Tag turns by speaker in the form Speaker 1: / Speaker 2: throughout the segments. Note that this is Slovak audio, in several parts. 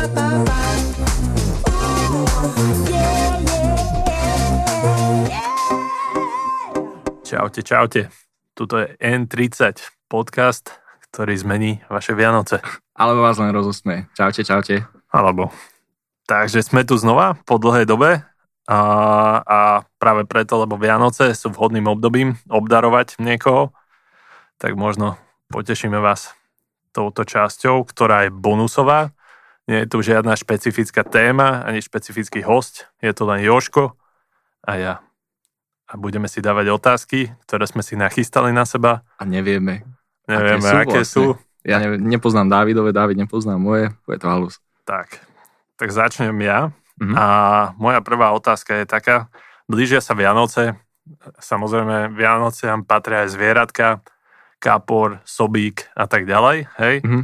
Speaker 1: Čaute, čaute. Tuto je N30, podcast, ktorý zmení vaše Vianoce.
Speaker 2: Alebo vás len rozosme. Čaute, čaute.
Speaker 1: Alebo. Takže sme tu znova po dlhej dobe a, a práve preto, lebo Vianoce sú vhodným obdobím obdarovať niekoho, tak možno potešíme vás touto časťou, ktorá je bonusová. Nie je tu žiadna špecifická téma, ani špecifický host, je to len Joško a ja a budeme si dávať otázky, ktoré sme si nachystali na seba.
Speaker 2: A nevieme.
Speaker 1: Nevieme, aké sú. Aké
Speaker 2: vlastne. sú. Ja ne, nepoznám Dávidové, Dávid nepoznám moje, je to halus.
Speaker 1: Tak, tak začnem ja. Mm-hmm. A moja prvá otázka je taká, blížia sa Vianoce, samozrejme Vianociam patria aj zvieratka, kapor, sobík a tak ďalej, hej? Mm-hmm.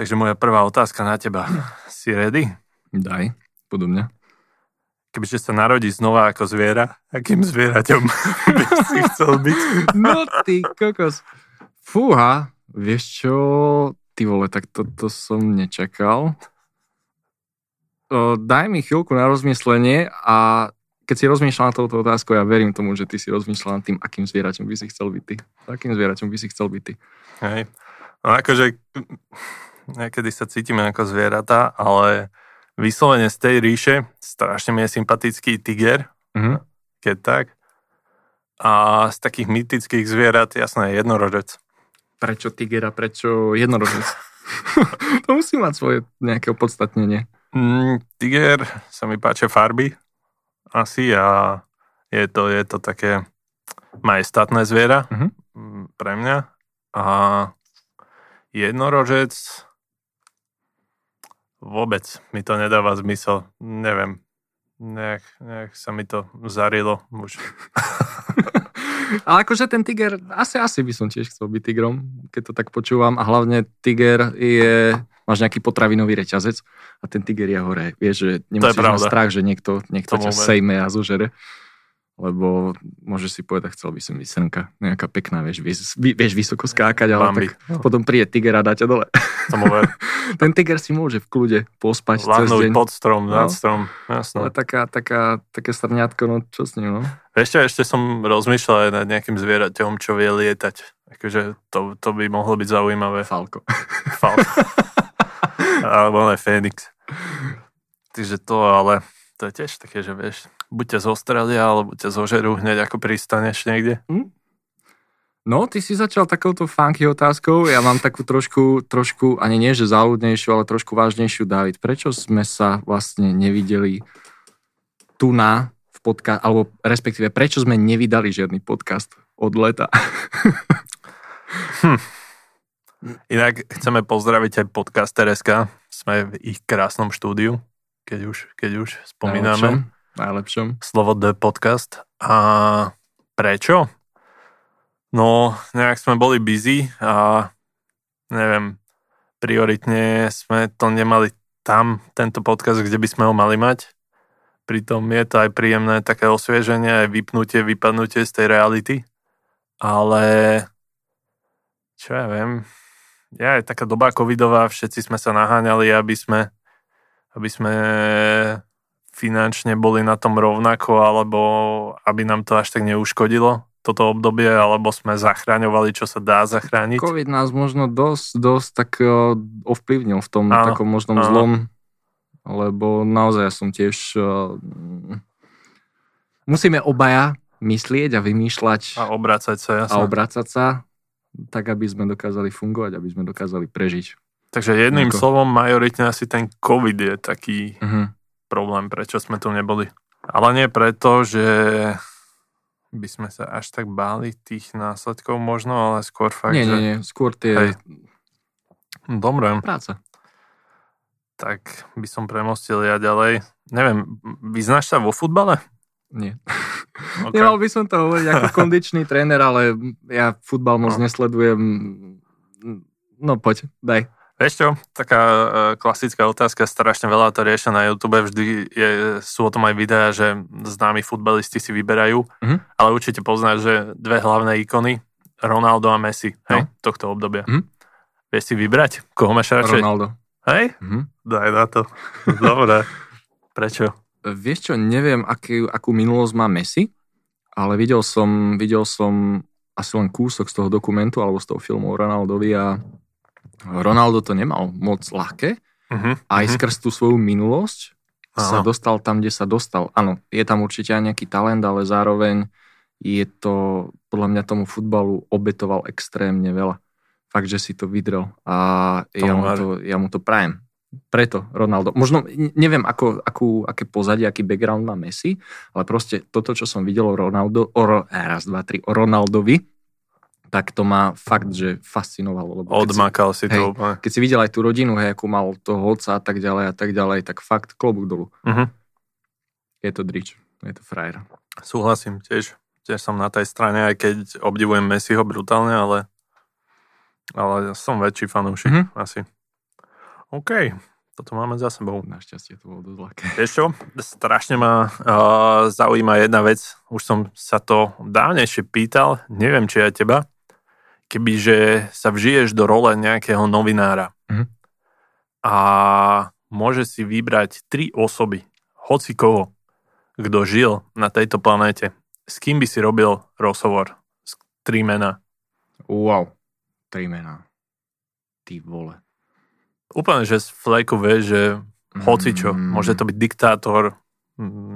Speaker 1: Takže moja prvá otázka na teba. Si ready?
Speaker 2: Daj, podobne
Speaker 1: kebyže sa narodí znova ako zviera, akým zvieraťom by si chcel byť?
Speaker 2: No ty kokos. Fúha, vieš čo, ty vole, tak toto som nečakal. O, daj mi chvíľku na rozmyslenie a keď si rozmýšľal na touto otázku, ja verím tomu, že ty si rozmýšľal nad tým, akým zvieraťom by si chcel byť ty. Akým zvieraťom by si chcel byť ty.
Speaker 1: Hej. No akože niekedy sa cítime ako zvieratá, ale vyslovene z tej ríše, strašne mi je sympatický tiger, mm-hmm. keď tak. A z takých mytických zvierat, jasné, jednorožec.
Speaker 2: Prečo tiger a prečo jednorožec? to musí mať svoje nejaké opodstatnenie.
Speaker 1: Mm, tiger sa mi páčia farby asi a je to, je to také majestátne zviera mm-hmm. pre mňa. A jednorožec Vôbec mi to nedáva zmysel. Neviem. Nejak, nejak sa mi to zarilo už.
Speaker 2: Ale akože ten tiger, asi, asi by som tiež chcel byť tigrom, keď to tak počúvam. A hlavne tiger je, máš nejaký potravinový reťazec a ten tiger je hore. Vieš, že nemusíš mať strach, že niekto, niekto ťa sejme a zožere lebo môžeš si povedať, chcel by som byť srnka, nejaká pekná, vieš, vieš, vieš vysoko skákať, ale Bambi. tak potom príde tiger a dá ťa dole. Ten tiger si môže v kľude pospať
Speaker 1: Vládnuť cez deň. pod strom, no. nad strom, jasno.
Speaker 2: Ale taká, taká, také srňátko, no čo s ním, no.
Speaker 1: Ešte, ešte som rozmýšľal aj nad nejakým zvieraťom, čo vie lietať. Akože to, to by mohlo byť zaujímavé.
Speaker 2: Falko.
Speaker 1: Falko. Alebo aj Fénix. Takže to, ale to je tiež také, že vieš, buď ťa zostrelia, alebo ťa zožerú hneď ako pristaneš niekde. Hm?
Speaker 2: No, ty si začal takouto funky otázkou. Ja mám takú trošku, trošku, ani nie že záľudnejšiu, ale trošku vážnejšiu, David. Prečo sme sa vlastne nevideli tu na v podcast, alebo respektíve prečo sme nevydali žiadny podcast od leta?
Speaker 1: hm. Inak chceme pozdraviť aj podcaster.sk. Sme v ich krásnom štúdiu, keď už, keď už spomíname.
Speaker 2: Najlepšom.
Speaker 1: Slovo The Podcast. A prečo? No, nejak sme boli busy a neviem, prioritne sme to nemali tam, tento podcast, kde by sme ho mali mať. Pritom je to aj príjemné také osvieženie, aj vypnutie, vypadnutie z tej reality. Ale čo ja viem, ja je taká doba covidová, všetci sme sa naháňali, aby sme, aby sme finančne boli na tom rovnako, alebo aby nám to až tak neuškodilo toto obdobie, alebo sme zachraňovali, čo sa dá zachrániť?
Speaker 2: Covid nás možno dosť, dosť tak uh, ovplyvnil v tom áno, takom možnom áno. zlom, lebo naozaj ja som tiež uh, musíme obaja myslieť a vymýšľať
Speaker 1: a obracať sa, jasne.
Speaker 2: a obracať sa tak, aby sme dokázali fungovať, aby sme dokázali prežiť.
Speaker 1: Takže jedným Ako... slovom majoritne asi ten COVID je taký uh-huh problém, prečo sme tu neboli. Ale nie preto, že by sme sa až tak báli tých následkov možno, ale skôr fakt,
Speaker 2: nie, že... Nie, nie, skôr tie... Hej.
Speaker 1: Dobre.
Speaker 2: Práca.
Speaker 1: Tak by som premostil ja ďalej. Neviem, vyznáš sa vo futbale?
Speaker 2: Nie. Okay. Nemal by som to hovoriť ako kondičný tréner, ale ja futbal moc no. nesledujem. No poď, daj.
Speaker 1: Vieš čo, taká e, klasická otázka, strašne veľa to riešia na YouTube, vždy je, sú o tom aj videá, že známi futbalisti si vyberajú, mm-hmm. ale určite poznáš, že dve hlavné ikony, Ronaldo a Messi, hej, no. tohto obdobia. Mm-hmm. Vieš si vybrať? Koho máš radšej?
Speaker 2: Ronaldo.
Speaker 1: Hej? Mm-hmm. Daj na to. Dobre. Prečo?
Speaker 2: Vieš čo, neviem, aký, akú minulosť má Messi, ale videl som, videl som asi len kúsok z toho dokumentu alebo z toho filmu o Ronaldovi a Ronaldo to nemal moc ľahké. Uh-huh, aj uh-huh. skrz tú svoju minulosť Aha. sa dostal tam, kde sa dostal. Áno, je tam určite aj nejaký talent, ale zároveň je to, podľa mňa tomu futbalu obetoval extrémne veľa. Fakt, že si to vydrel a ja mu, to, ja mu to prajem. Preto Ronaldo. Možno neviem, ako, akú, aké pozadie, aký background má Messi, ale proste toto, čo som videl o Ronaldo, o, raz, dva, tri, o Ronaldovi, tak to ma fakt, že fascinovalo.
Speaker 1: Lebo Odmakal si, si to
Speaker 2: úplne. Keď si videl aj tú rodinu, hej, akú mal toho otca a tak ďalej a tak ďalej, tak fakt klobúk dolu. Uh-huh. Je to drič, je to frajer.
Speaker 1: Súhlasím, tiež, tiež som na tej strane, aj keď obdivujem Messiho brutálne, ale, ale som väčší fanúšik uh-huh. asi. OK, toto máme za sebou.
Speaker 2: Našťastie to bolo dosť ľahké.
Speaker 1: Vieš čo, strašne ma uh, zaujíma jedna vec, už som sa to dávnejšie pýtal, neviem, či aj teba, kebyže sa vžiješ do role nejakého novinára mm-hmm. a môže si vybrať tri osoby, hoci koho, kto žil na tejto planéte, s kým by si robil rozhovor? Z tri mená.
Speaker 2: Wow, tri mená. Ty vole.
Speaker 1: Úplne, že z fleku vieš, že hoci čo, mm. môže to byť diktátor,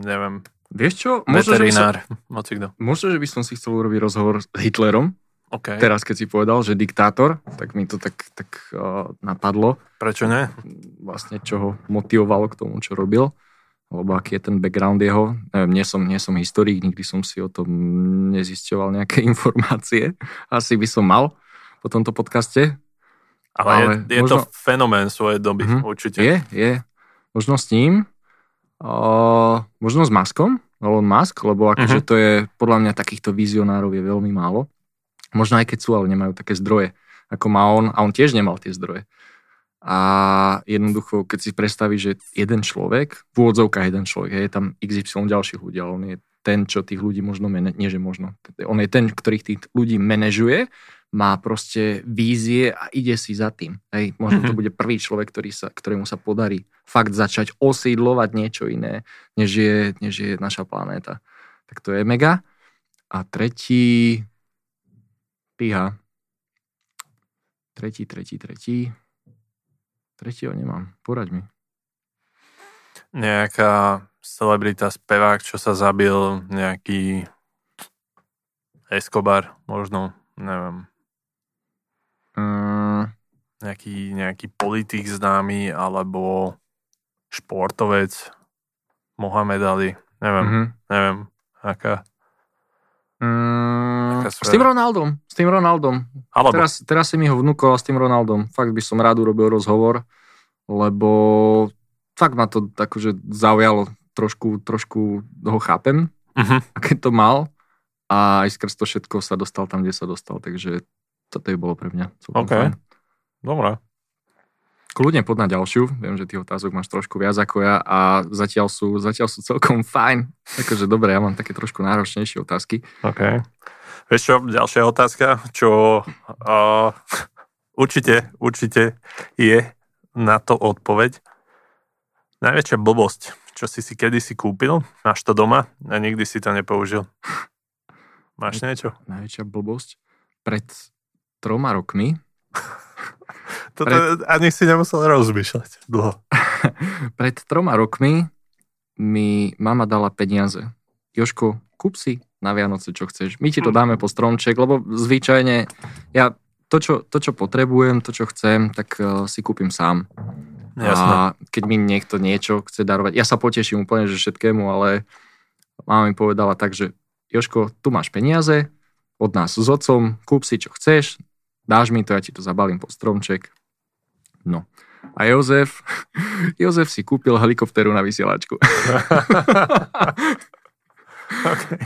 Speaker 1: neviem,
Speaker 2: Vieš čo?
Speaker 1: Možno, veterinár, moci kto.
Speaker 2: Možno, že by som si chcel urobiť rozhovor s Hitlerom.
Speaker 1: Okay.
Speaker 2: Teraz, keď si povedal, že diktátor, tak mi to tak, tak uh, napadlo.
Speaker 1: Prečo ne?
Speaker 2: Vlastne, čo ho motivovalo k tomu, čo robil. Lebo aký je ten background jeho. Neviem, nie som, nie som historik, nikdy som si o tom nezisťoval nejaké informácie. Asi by som mal po tomto podcaste.
Speaker 1: Ale, ale je, je možno... to fenomén svojej doby, mm-hmm. určite.
Speaker 2: Je, je. Možno s ním, uh, možno s Maskom, Elon Musk, lebo akože mm-hmm. to je, podľa mňa takýchto vizionárov je veľmi málo. Možno aj keď sú, ale nemajú také zdroje, ako má on, a on tiež nemal tie zdroje. A jednoducho, keď si predstavíš, že jeden človek, v úvodzovkách jeden človek, je tam XY ďalších ľudí, ale on je ten, čo tých ľudí možno, mene, nie že možno, on je ten, ktorých tých ľudí manažuje má proste vízie a ide si za tým. Hej, možno to mhm. bude prvý človek, ktorý sa, ktorému sa podarí fakt začať osídlovať niečo iné, než je, než je naša planéta. Tak to je mega. A tretí... Píha. Tretí, tretí, tretí. Tretieho nemám. Poraď mi.
Speaker 1: Nejaká celebrita, spevák, čo sa zabil, nejaký Escobar, možno, neviem. Mm, nejaký, nejaký politik známy alebo športovec Mohamed Ali. Neviem, mm-hmm. neviem, aká...
Speaker 2: Mm, s tým Ronaldom, s tým Ronaldom. Alebo... Teraz, teraz si mi ho vnúkol s tým Ronaldom. Fakt by som rád urobil rozhovor, lebo fakt ma to akože zaujalo. Trošku, trošku ho chápem, uh-huh. aké to mal a aj skrz to všetko sa dostal tam, kde sa dostal, takže toto by bolo pre mňa
Speaker 1: okay. fajn. Dobre.
Speaker 2: Kľudne pod na ďalšiu, viem, že tých otázok máš trošku viac ako ja a zatiaľ sú, zatiaľ sú celkom fajn. Takže dobre, ja mám také trošku náročnejšie otázky.
Speaker 1: OK. Vieš čo, ďalšia otázka, čo uh, určite, určite je na to odpoveď. Najväčšia blbosť, čo si si kedysi kúpil, máš to doma a nikdy si to nepoužil. Máš niečo?
Speaker 2: Najväčšia blbosť? Pred troma rokmi.
Speaker 1: Toto pred... ani si nemusel rozmýšľať dlho.
Speaker 2: pred troma rokmi mi mama dala peniaze. Joško, kúp si na Vianoce, čo chceš. My ti to dáme po stromček, lebo zvyčajne ja to, čo, to, čo potrebujem, to, čo chcem, tak uh, si kúpim sám. Jasne. A keď mi niekto niečo chce darovať, ja sa poteším úplne, že všetkému, ale mama mi povedala tak, že Joško, tu máš peniaze od nás s otcom, kúp si, čo chceš, dáš mi to, ja ti to zabalím pod stromček. No. A Jozef, Jozef si kúpil helikopteru na vysielačku. okay.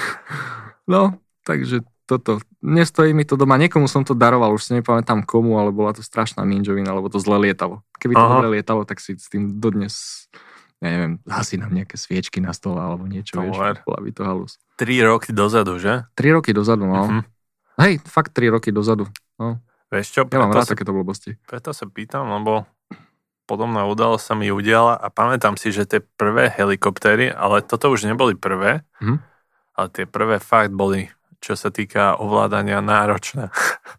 Speaker 2: No, takže toto. Nestojí mi to doma. Niekomu som to daroval, už si nepamätám komu, ale bola to strašná minžovina, lebo to zle lietalo. Keby to zle lietalo, tak si s tým dodnes ja neviem, hasi nám nejaké sviečky na stole alebo niečo, vieš, bola by to halus.
Speaker 1: Tri roky dozadu, že?
Speaker 2: Tri roky dozadu, no. Uh-huh. Hej, fakt tri roky dozadu. No.
Speaker 1: Vieš čo?
Speaker 2: Ja mám rád sa, takéto blbosti.
Speaker 1: Preto sa pýtam, lebo podobná udalosť sa mi udiala a pamätám si, že tie prvé helikoptéry, ale toto už neboli prvé, hm? ale tie prvé fakt boli, čo sa týka ovládania, náročné.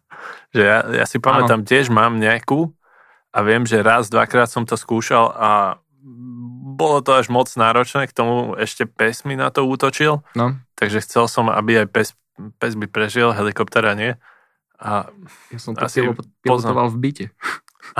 Speaker 1: že ja, ja si pamätám, ano. tiež mám nejakú a viem, že raz, dvakrát som to skúšal a bolo to až moc náročné, k tomu ešte pes mi na to útočil, no. takže chcel som, aby aj pes, pes by prežil, helikoptera nie.
Speaker 2: A ja som to asi pilotoval v byte.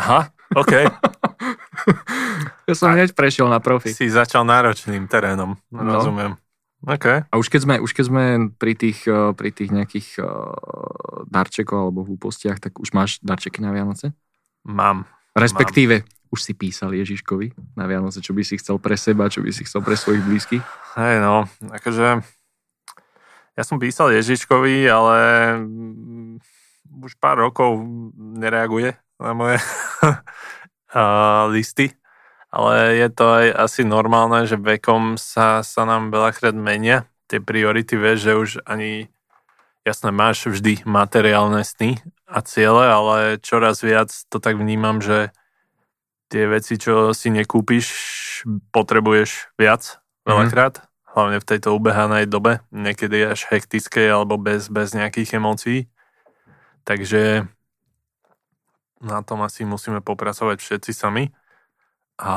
Speaker 1: Aha, OK.
Speaker 2: ja som hneď prešiel na profi.
Speaker 1: Si začal náročným terénom, no. rozumiem. Okay.
Speaker 2: A už keď sme, už keď sme pri tých, eh, pri tých nejakých uh, darčekoch alebo hlúpostiach, tak už máš darčeky na Vianoce?
Speaker 1: Mám.
Speaker 2: Respektíve, mám. už si písal Ježiškovi na Vianoce, čo by si chcel pre seba, čo by si chcel pre svojich blízkych?
Speaker 1: Hej no, akože ja som písal Ježiškovi, ale už pár rokov nereaguje na moje listy, ale je to aj asi normálne, že vekom sa, sa nám veľakrát menia tie priority, vieš, že už ani jasné, máš vždy materiálne sny a ciele, ale čoraz viac to tak vnímam, že tie veci, čo si nekúpiš, potrebuješ viac veľakrát, mm. Hlavne v tejto ubehanej dobe, niekedy až hektickej alebo bez, bez nejakých emócií. Takže na tom asi musíme popracovať všetci sami. A,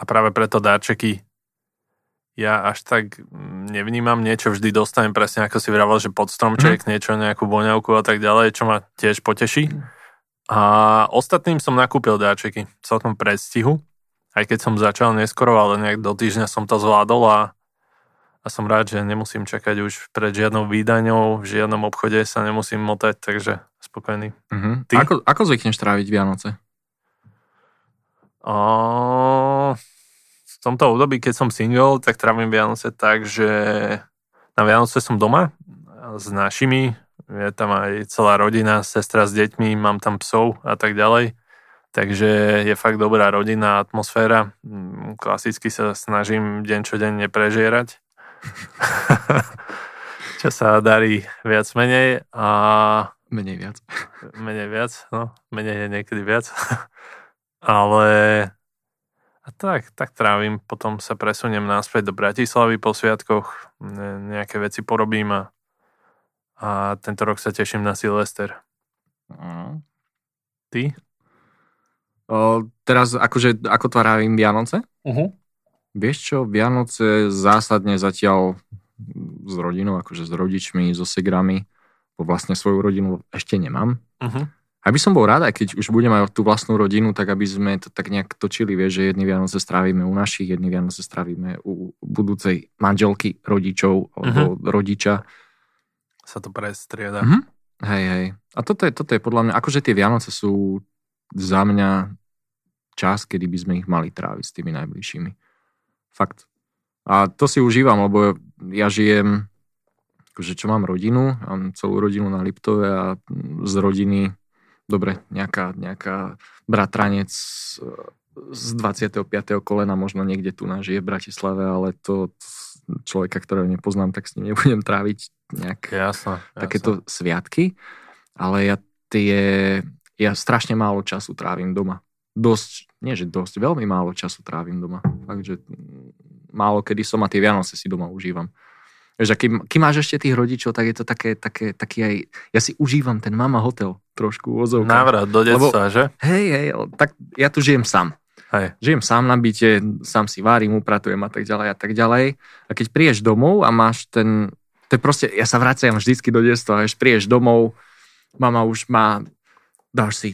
Speaker 1: a práve preto darčeky ja až tak nevnímam niečo, vždy dostanem presne ako si vravel, že pod stromček, mm. niečo, nejakú voňavku a tak ďalej, čo ma tiež poteší. A ostatným som nakúpil dáčeky, celkom predstihu, aj keď som začal neskoro, ale nejak do týždňa som to zvládol a a som rád, že nemusím čakať už pred žiadnou výdaňou, v žiadnom obchode sa nemusím motať, takže spokojný.
Speaker 2: Uh-huh. Ty? Ako, ako zvykneš tráviť Vianoce?
Speaker 1: O, v tomto období, keď som single, tak trávim Vianoce tak, že na Vianoce som doma s našimi, je tam aj celá rodina, sestra s deťmi, mám tam psov a tak ďalej. Takže je fakt dobrá rodinná atmosféra. Mm, klasicky sa snažím deň čo deň neprežierať čo sa darí viac menej a...
Speaker 2: Menej viac.
Speaker 1: menej viac, no. Menej je niekedy viac. Ale a tak, tak trávim, potom sa presuniem náspäť do Bratislavy po sviatkoch, nejaké veci porobím a, a tento rok sa teším na Silvester. Ty?
Speaker 2: O, teraz akože, ako trávim Vianoce? Uh-huh. Vieš čo, Vianoce zásadne zatiaľ s rodinou, akože s rodičmi, so segrami, bo vlastne svoju rodinu ešte nemám. Uh-huh. Aby som bol rád, aj keď už budem mať tú vlastnú rodinu, tak aby sme to tak nejak točili, vieš, že jedny Vianoce strávime u našich, jedny Vianoce strávime u budúcej manželky, rodičov alebo uh-huh. rodiča.
Speaker 1: Sa to prestrieda. Uh-huh.
Speaker 2: Hej, hej. A toto je, toto je podľa mňa, akože tie Vianoce sú za mňa čas, kedy by sme ich mali tráviť s tými najbližšími. Fakt. A to si užívam, lebo ja žijem, akože čo mám rodinu, mám celú rodinu na Liptove a z rodiny, dobre, nejaká, nejaká bratranec z 25. kolena možno niekde tu nažije v Bratislave, ale to človeka, ktorého nepoznám, tak s ním nebudem tráviť jasne, jasne. takéto sviatky. Ale ja tie, ja strašne málo času trávim doma dosť, nie že dosť, veľmi málo času trávim doma. Takže málo kedy som a tie Vianoce si doma užívam. Vieš, a kým, kým máš ešte tých rodičov, tak je to také, také, taký aj... Ja si užívam ten mama hotel trošku vozovka.
Speaker 1: Návrat do detstva, Lebo, že?
Speaker 2: Hej, hej, tak ja tu žijem sám. Hej. Žijem sám na byte, sám si várim, upratujem a tak ďalej a tak ďalej. A keď príješ domov a máš ten... To je proste, ja sa vraciam vždycky do detstva, vieš, príješ domov, mama už má, dáš si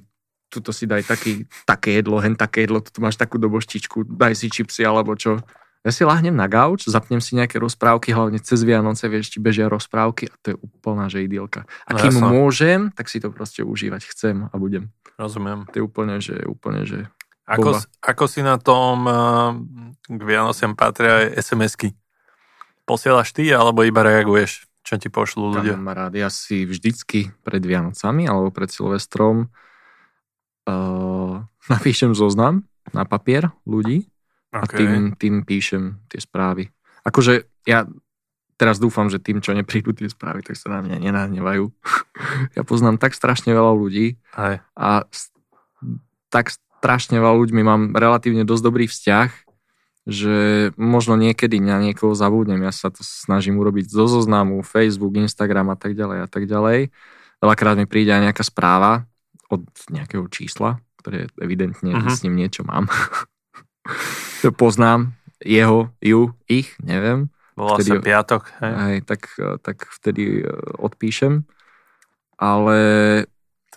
Speaker 2: tuto si daj taký, také jedlo, hen také jedlo, tu máš takú doboštičku, daj si čipsy alebo čo. Ja si lahnem na gauč, zapnem si nejaké rozprávky, hlavne cez Vianoce, vieš, ti bežia rozprávky a to je úplná že idylka. A no kým no, môžem, tak si to proste užívať chcem a budem.
Speaker 1: Rozumiem.
Speaker 2: To je úplne, že úplne, že
Speaker 1: ako, ako si na tom uh, k Vianociam patria aj SMS-ky? Posielaš ty alebo iba reaguješ, čo ti pošlú ľudia?
Speaker 2: Kamarád, ja si vždycky pred Vianocami alebo pred Silvestrom uh, napíšem zoznam na papier ľudí okay. a tým, tým píšem tie správy. Akože ja teraz dúfam, že tým, čo neprídu tie správy, tak sa na mňa nenahnevajú. ja poznám tak strašne veľa ľudí
Speaker 1: Aj.
Speaker 2: a tak strašne veľa ľuďmi mám relatívne dosť dobrý vzťah, že možno niekedy na niekoho zabudnem. Ja sa to snažím urobiť zo zoznamu, Facebook, Instagram a tak ďalej a tak ďalej. Veľakrát mi príde aj nejaká správa od nejakého čísla, ktoré evidentne uh-huh. s ním niečo mám. to poznám. Jeho, ju, ich, neviem.
Speaker 1: Bola vtedy, sa piatok.
Speaker 2: Hej. hej tak, tak vtedy e, odpíšem. Ale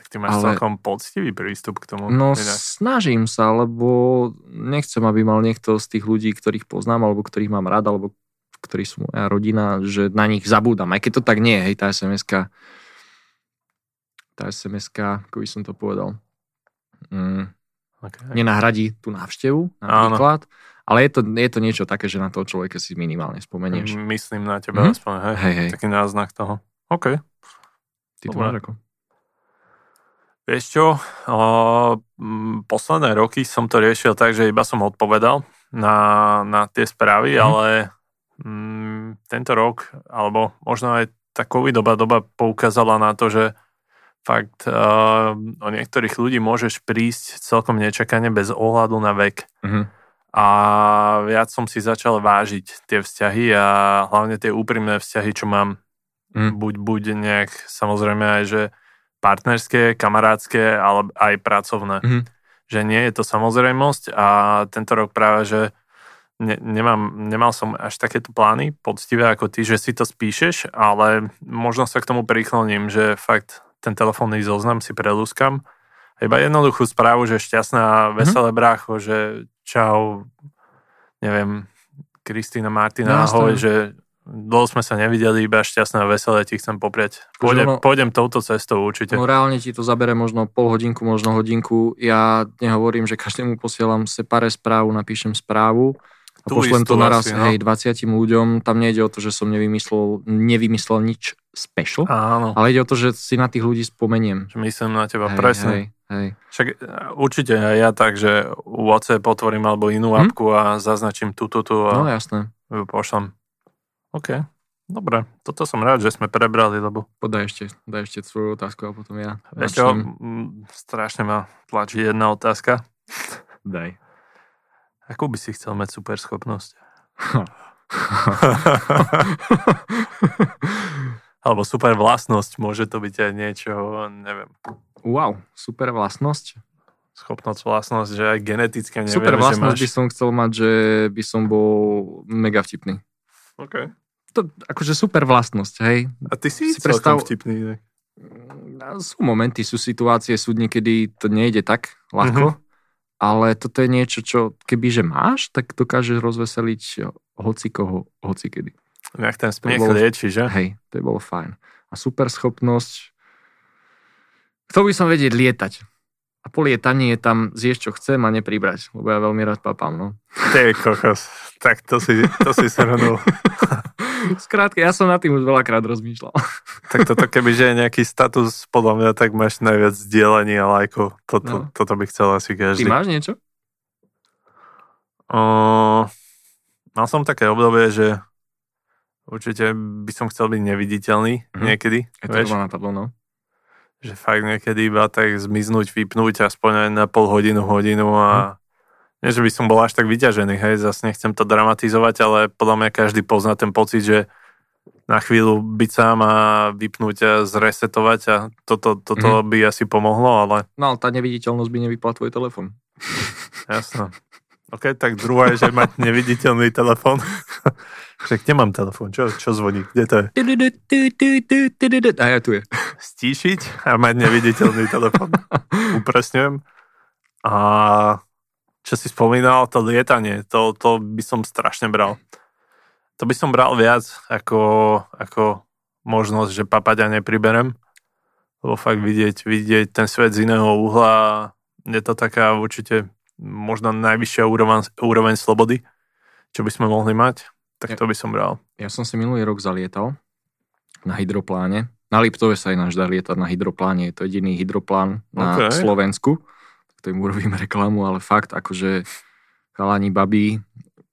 Speaker 1: Ty máš ale... celkom poctivý prístup k tomu.
Speaker 2: No inak. snažím sa, lebo nechcem, aby mal niekto z tých ľudí, ktorých poznám, alebo ktorých mám rád, alebo ktorí sú moja rodina, že na nich zabúdam. Aj keď to tak nie je, hej, tá sms tá sms ako by som to povedal, mm, okay. nenahradí tú návštevu, napríklad. Áno. Ale je to, je to niečo také, že na toho človeka si minimálne spomenieš.
Speaker 1: Myslím na teba mm-hmm. aspoň, hej? Hej, hej. Taký náznak toho. OK.
Speaker 2: Ty to máš ako?
Speaker 1: Vieš čo, o, posledné roky som to riešil tak, že iba som odpovedal na, na tie správy, mm. ale m, tento rok, alebo možno aj tá covidová doba poukázala na to, že fakt uh, o niektorých ľudí môžeš prísť celkom nečakane bez ohľadu na vek. Mm. A viac som si začal vážiť tie vzťahy a hlavne tie úprimné vzťahy, čo mám. Mm. Buď, buď nejak, samozrejme aj, že partnerské, kamarátske, ale aj pracovné. Mm-hmm. Že nie je to samozrejmosť a tento rok práve, že ne, nemám, nemal som až takéto plány poctivé ako ty, že si to spíšeš, ale možno sa k tomu prikloním, že fakt ten telefónny zoznam si prelúskam. Iba jednoduchú správu, že šťastná, mhm. veselé mm-hmm. brácho, že čau, neviem, Kristýna Martina, no, ahoj, že dlho sme sa nevideli, iba šťastné a veselé ti chcem popriať. Pôjdem, no, pôjdem touto cestou určite.
Speaker 2: No reálne ti to zabere možno pol hodinku, možno hodinku. Ja nehovorím, že každému posielam separé správu, napíšem správu a tu pošlem to naraz asi, no. hej, 20 ľuďom. Tam nejde o to, že som nevymyslel, nevymyslel nič special, Áno. ale ide o to, že si na tých ľudí spomeniem.
Speaker 1: Že myslím na teba, hej, presne. Hej, hej. Však e, určite aj ja tak, že WhatsApp potvorím alebo inú hm? apku a zaznačím túto tu, a
Speaker 2: no, jasné.
Speaker 1: pošlem. OK, dobre. Toto som rád, že sme prebrali, lebo...
Speaker 2: Podaj ešte, daj ešte svoju otázku a potom ja.
Speaker 1: Ešte strašne ma tlačí jedna otázka.
Speaker 2: Daj.
Speaker 1: Akú by si chcel mať super schopnosť? Alebo super vlastnosť, môže to byť aj niečo, neviem.
Speaker 2: Wow, super vlastnosť?
Speaker 1: Schopnosť, vlastnosť, že aj geneticky neviem,
Speaker 2: Super vlastnosť máš... by som chcel mať, že by som bol mega vtipný.
Speaker 1: OK
Speaker 2: to akože super vlastnosť, hej.
Speaker 1: A ty si, si predstav... vtipný, ne?
Speaker 2: Mm, sú momenty, sú situácie, sú niekedy to nejde tak ľahko, uh-huh. ale toto je niečo, čo kebyže máš, tak dokážeš rozveseliť hoci koho, hoci kedy.
Speaker 1: Nech ten smiech bolo, lieči, že?
Speaker 2: Hej, to bolo fajn. A super schopnosť, chcel by som vedieť lietať. A po lietaní je tam zjesť, čo chcem a nepribrať, lebo ja veľmi rád papám, no.
Speaker 1: Ty kokos, tak to si, to si shrnul.
Speaker 2: Skrátka, ja som na tým už veľakrát rozmýšľal.
Speaker 1: tak toto keby, že je nejaký status, podľa mňa, tak máš najviac zdieľaní a lajkov. Toto, no. toto by chcel asi každý.
Speaker 2: Ty máš niečo?
Speaker 1: O, mal som také obdobie, že určite by som chcel byť neviditeľný mm-hmm. niekedy.
Speaker 2: Je to vieš? napadlo, no
Speaker 1: že fakt niekedy iba tak zmiznúť, vypnúť aspoň aj na pol hodinu, hodinu a hm. Nie, že by som bol až tak vyťažený, hej, zase nechcem to dramatizovať, ale podľa mňa každý pozná ten pocit, že na chvíľu byť sám a vypnúť a zresetovať a toto, toto mm. by asi pomohlo, ale...
Speaker 2: No ale tá neviditeľnosť by nevypla tvoj telefon.
Speaker 1: Jasno. OK, tak druhá je, že mať neviditeľný telefon. Však nemám telefón, čo, čo zvoní? Kde to je?
Speaker 2: A ja tu je.
Speaker 1: Stíšiť a mať neviditeľný telefón. Upresňujem. A čo si spomínal, to lietanie, to, to by som strašne bral. To by som bral viac ako, ako možnosť, že papaďa nepriberem. Lebo fakt vidieť, vidieť ten svet z iného uhla je to taká určite možno najvyššia úroveň, úroveň slobody, čo by sme mohli mať tak to by som bral.
Speaker 2: Ja som si minulý rok zalietal na hydropláne. Na Liptove sa ináč dá lietať na hydropláne. Je to jediný hydroplán na okay. Slovensku. To im urobím reklamu, ale fakt, akože chalani, babi,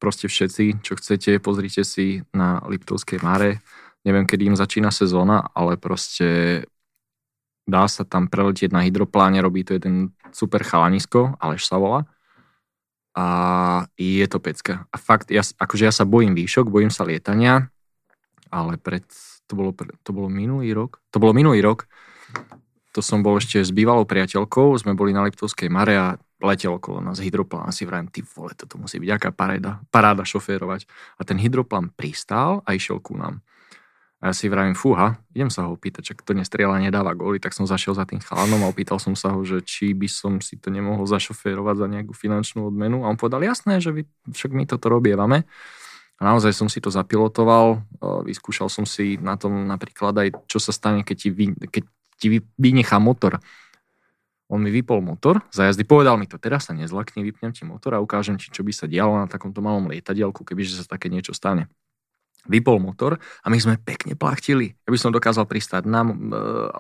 Speaker 2: proste všetci, čo chcete, pozrite si na Liptovskej Mare. Neviem, kedy im začína sezóna, ale proste dá sa tam preletieť na hydropláne, robí to jeden super chalanisko, Aleš sa volá. A je to pecka. A fakt, ja, akože ja sa bojím výšok, bojím sa lietania, ale pred, to bolo, to bolo minulý rok, to bolo minulý rok, to som bol ešte s bývalou priateľkou, sme boli na Liptovskej Mare a letel okolo nás hydroplán a si vrajím, ty vole, toto musí byť aká paráda, paráda šoférovať. A ten hydroplán pristál a išiel ku nám. A ja si vravím, fúha, idem sa ho opýtať, čak to nestrieľa nedáva góly, tak som zašiel za tým chalanom a opýtal som sa ho, že či by som si to nemohol zašoférovať za nejakú finančnú odmenu. A on povedal, jasné, že vy, však my toto robievame. A naozaj som si to zapilotoval, vyskúšal som si na tom napríklad aj, čo sa stane, keď ti, vy, keď ti vynechá motor. On mi vypol motor za jazdy, povedal mi to, teraz sa nezlakni, vypnem ti motor a ukážem ti, čo by sa dialo na takomto malom lietadielku, kebyže sa také niečo stane vypol motor a my sme pekne plachtili. Ja by som dokázal pristať na... Uh,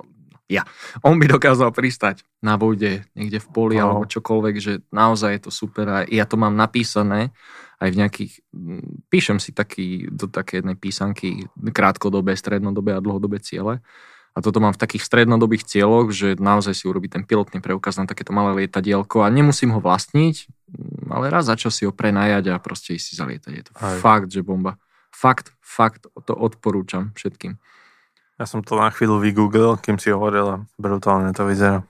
Speaker 2: ja. On by dokázal pristať na vode, niekde v poli no. alebo čokoľvek, že naozaj je to super a ja to mám napísané aj v nejakých... Píšem si taký, do také jednej písanky krátkodobé, strednodobé a dlhodobé ciele. A toto mám v takých strednodobých cieľoch, že naozaj si urobí ten pilotný preukaz na takéto malé lietadielko a nemusím ho vlastniť, ale raz za čo si ho prenajať a proste ísť si zalietať. Je to Aj. fakt, že bomba. Fakt, fakt to odporúčam všetkým.
Speaker 1: Ja som to na chvíľu vygooglil, kým si hovoril a brutálne to vyzerá.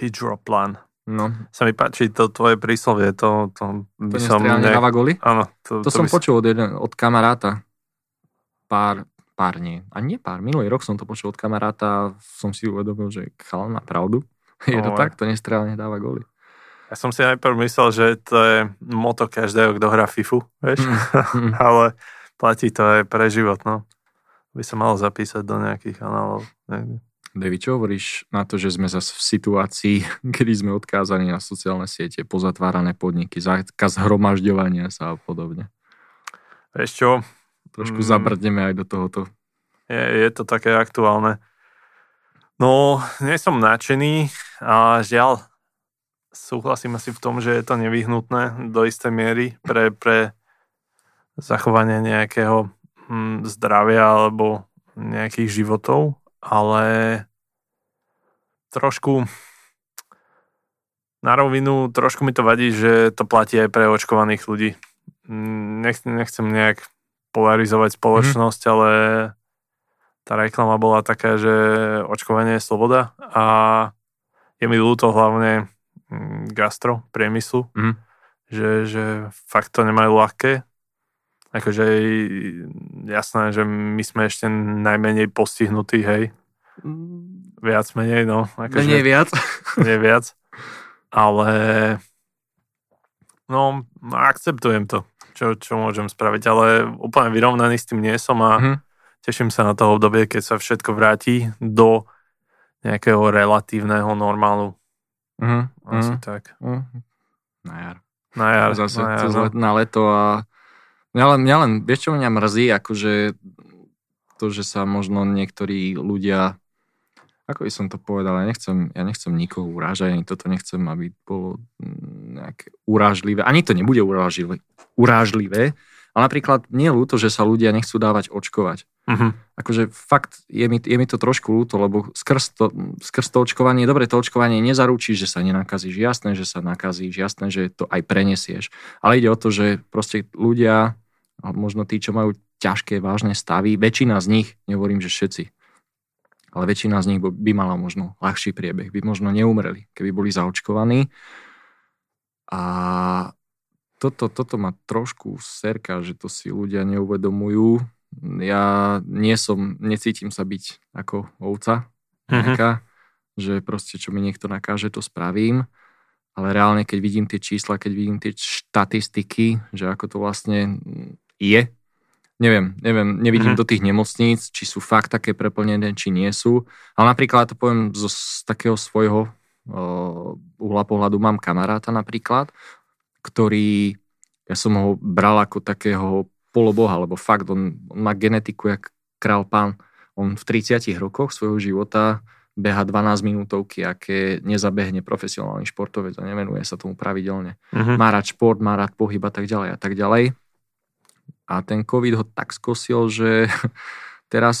Speaker 1: Hydroplan. No. Sa mi páči to tvoje príslovie, to, to
Speaker 2: by to som... goly?
Speaker 1: Áno.
Speaker 2: To, to, to som počul od, jeden, od kamaráta. Pár, pár nie. A nie pár, minulý rok som to počul od kamaráta a som si uvedomil, že chalan má pravdu. Je to tak, to nestrelne dáva goly.
Speaker 1: Ja som si najprv myslel, že to je moto každého, kto hrá FIFU, vieš? Mm. Ale platí to aj pre život, no. By sa malo zapísať do nejakých kanálov.
Speaker 2: David, čo hovoríš na to, že sme zase v situácii, kedy sme odkázaní na sociálne siete, pozatvárané podniky, zákaz hromažďovania sa a podobne?
Speaker 1: Vieš čo?
Speaker 2: Trošku mm, zabrdneme aj do tohoto.
Speaker 1: Je, je to také aktuálne. No, nie som nadšený a žiaľ, súhlasím asi v tom, že je to nevyhnutné do istej miery pre, pre zachovanie nejakého hm, zdravia alebo nejakých životov, ale trošku na rovinu, trošku mi to vadí, že to platí aj pre očkovaných ľudí. Hm, nech, nechcem nejak polarizovať spoločnosť, mm. ale tá reklama bola taká, že očkovanie je sloboda a je mi ľúto hlavne Mm, gastro priemyslu, mm. že, že fakt to nemajú ľahké. Akože jasné, že my sme ešte najmenej postihnutí, hej. Viac menej, no.
Speaker 2: Akože, menej viac.
Speaker 1: Nie viac. Ale no, akceptujem to, čo, čo môžem spraviť, ale úplne vyrovnaný s tým nie som a mm. teším sa na to obdobie, keď sa všetko vráti do nejakého relatívneho normálu.
Speaker 2: Uh-huh.
Speaker 1: Asi uh-huh. tak. Uh-huh.
Speaker 2: Na jar.
Speaker 1: Na jar.
Speaker 2: Zase
Speaker 1: na, jar,
Speaker 2: cez no. let, na leto a mňa len, mňa len, vieš čo mňa mrzí, akože to, že sa možno niektorí ľudia ako by som to povedal, ja nechcem, ja nechcem nikoho urážať, ani toto nechcem, aby bolo mm, nejaké urážlivé. Ani to nebude urážlivé, urážlivé ale napríklad nie je ľúto, že sa ľudia nechcú dávať očkovať. Uh-huh. Akože fakt je mi, je mi to trošku ľúto, lebo skrz to, skrz to očkovanie, dobre, to očkovanie nezaručí, že sa nenakazíš, jasné, že sa nakazíš, jasné, že to aj prenesieš. Ale ide o to, že proste ľudia, možno tí, čo majú ťažké, vážne stavy, väčšina z nich, nehovorím, že všetci, ale väčšina z nich by mala možno ľahší priebeh, by možno neumreli, keby boli zaočkovaní. A toto, toto ma trošku serka, že to si ľudia neuvedomujú, ja nie som, necítim sa byť ako ovca uh-huh. že proste čo mi niekto nakáže, to spravím. Ale reálne, keď vidím tie čísla, keď vidím tie štatistiky, že ako to vlastne je, neviem, neviem, nevidím uh-huh. do tých nemocníc, či sú fakt také preplnené, či nie sú. Ale napríklad to poviem zo, z takého svojho uh, uhla pohľadu, mám kamaráta napríklad, ktorý, ja som ho bral ako takého poloboha, lebo fakt, on, on má genetiku jak král pán. On v 30 rokoch svojho života beha 12 minútovky, aké nezabehne profesionálny športovec a nevenuje sa tomu pravidelne. Uh-huh. Má rád šport, má rád pohyb a tak ďalej a tak ďalej. A ten COVID ho tak skosil, že teraz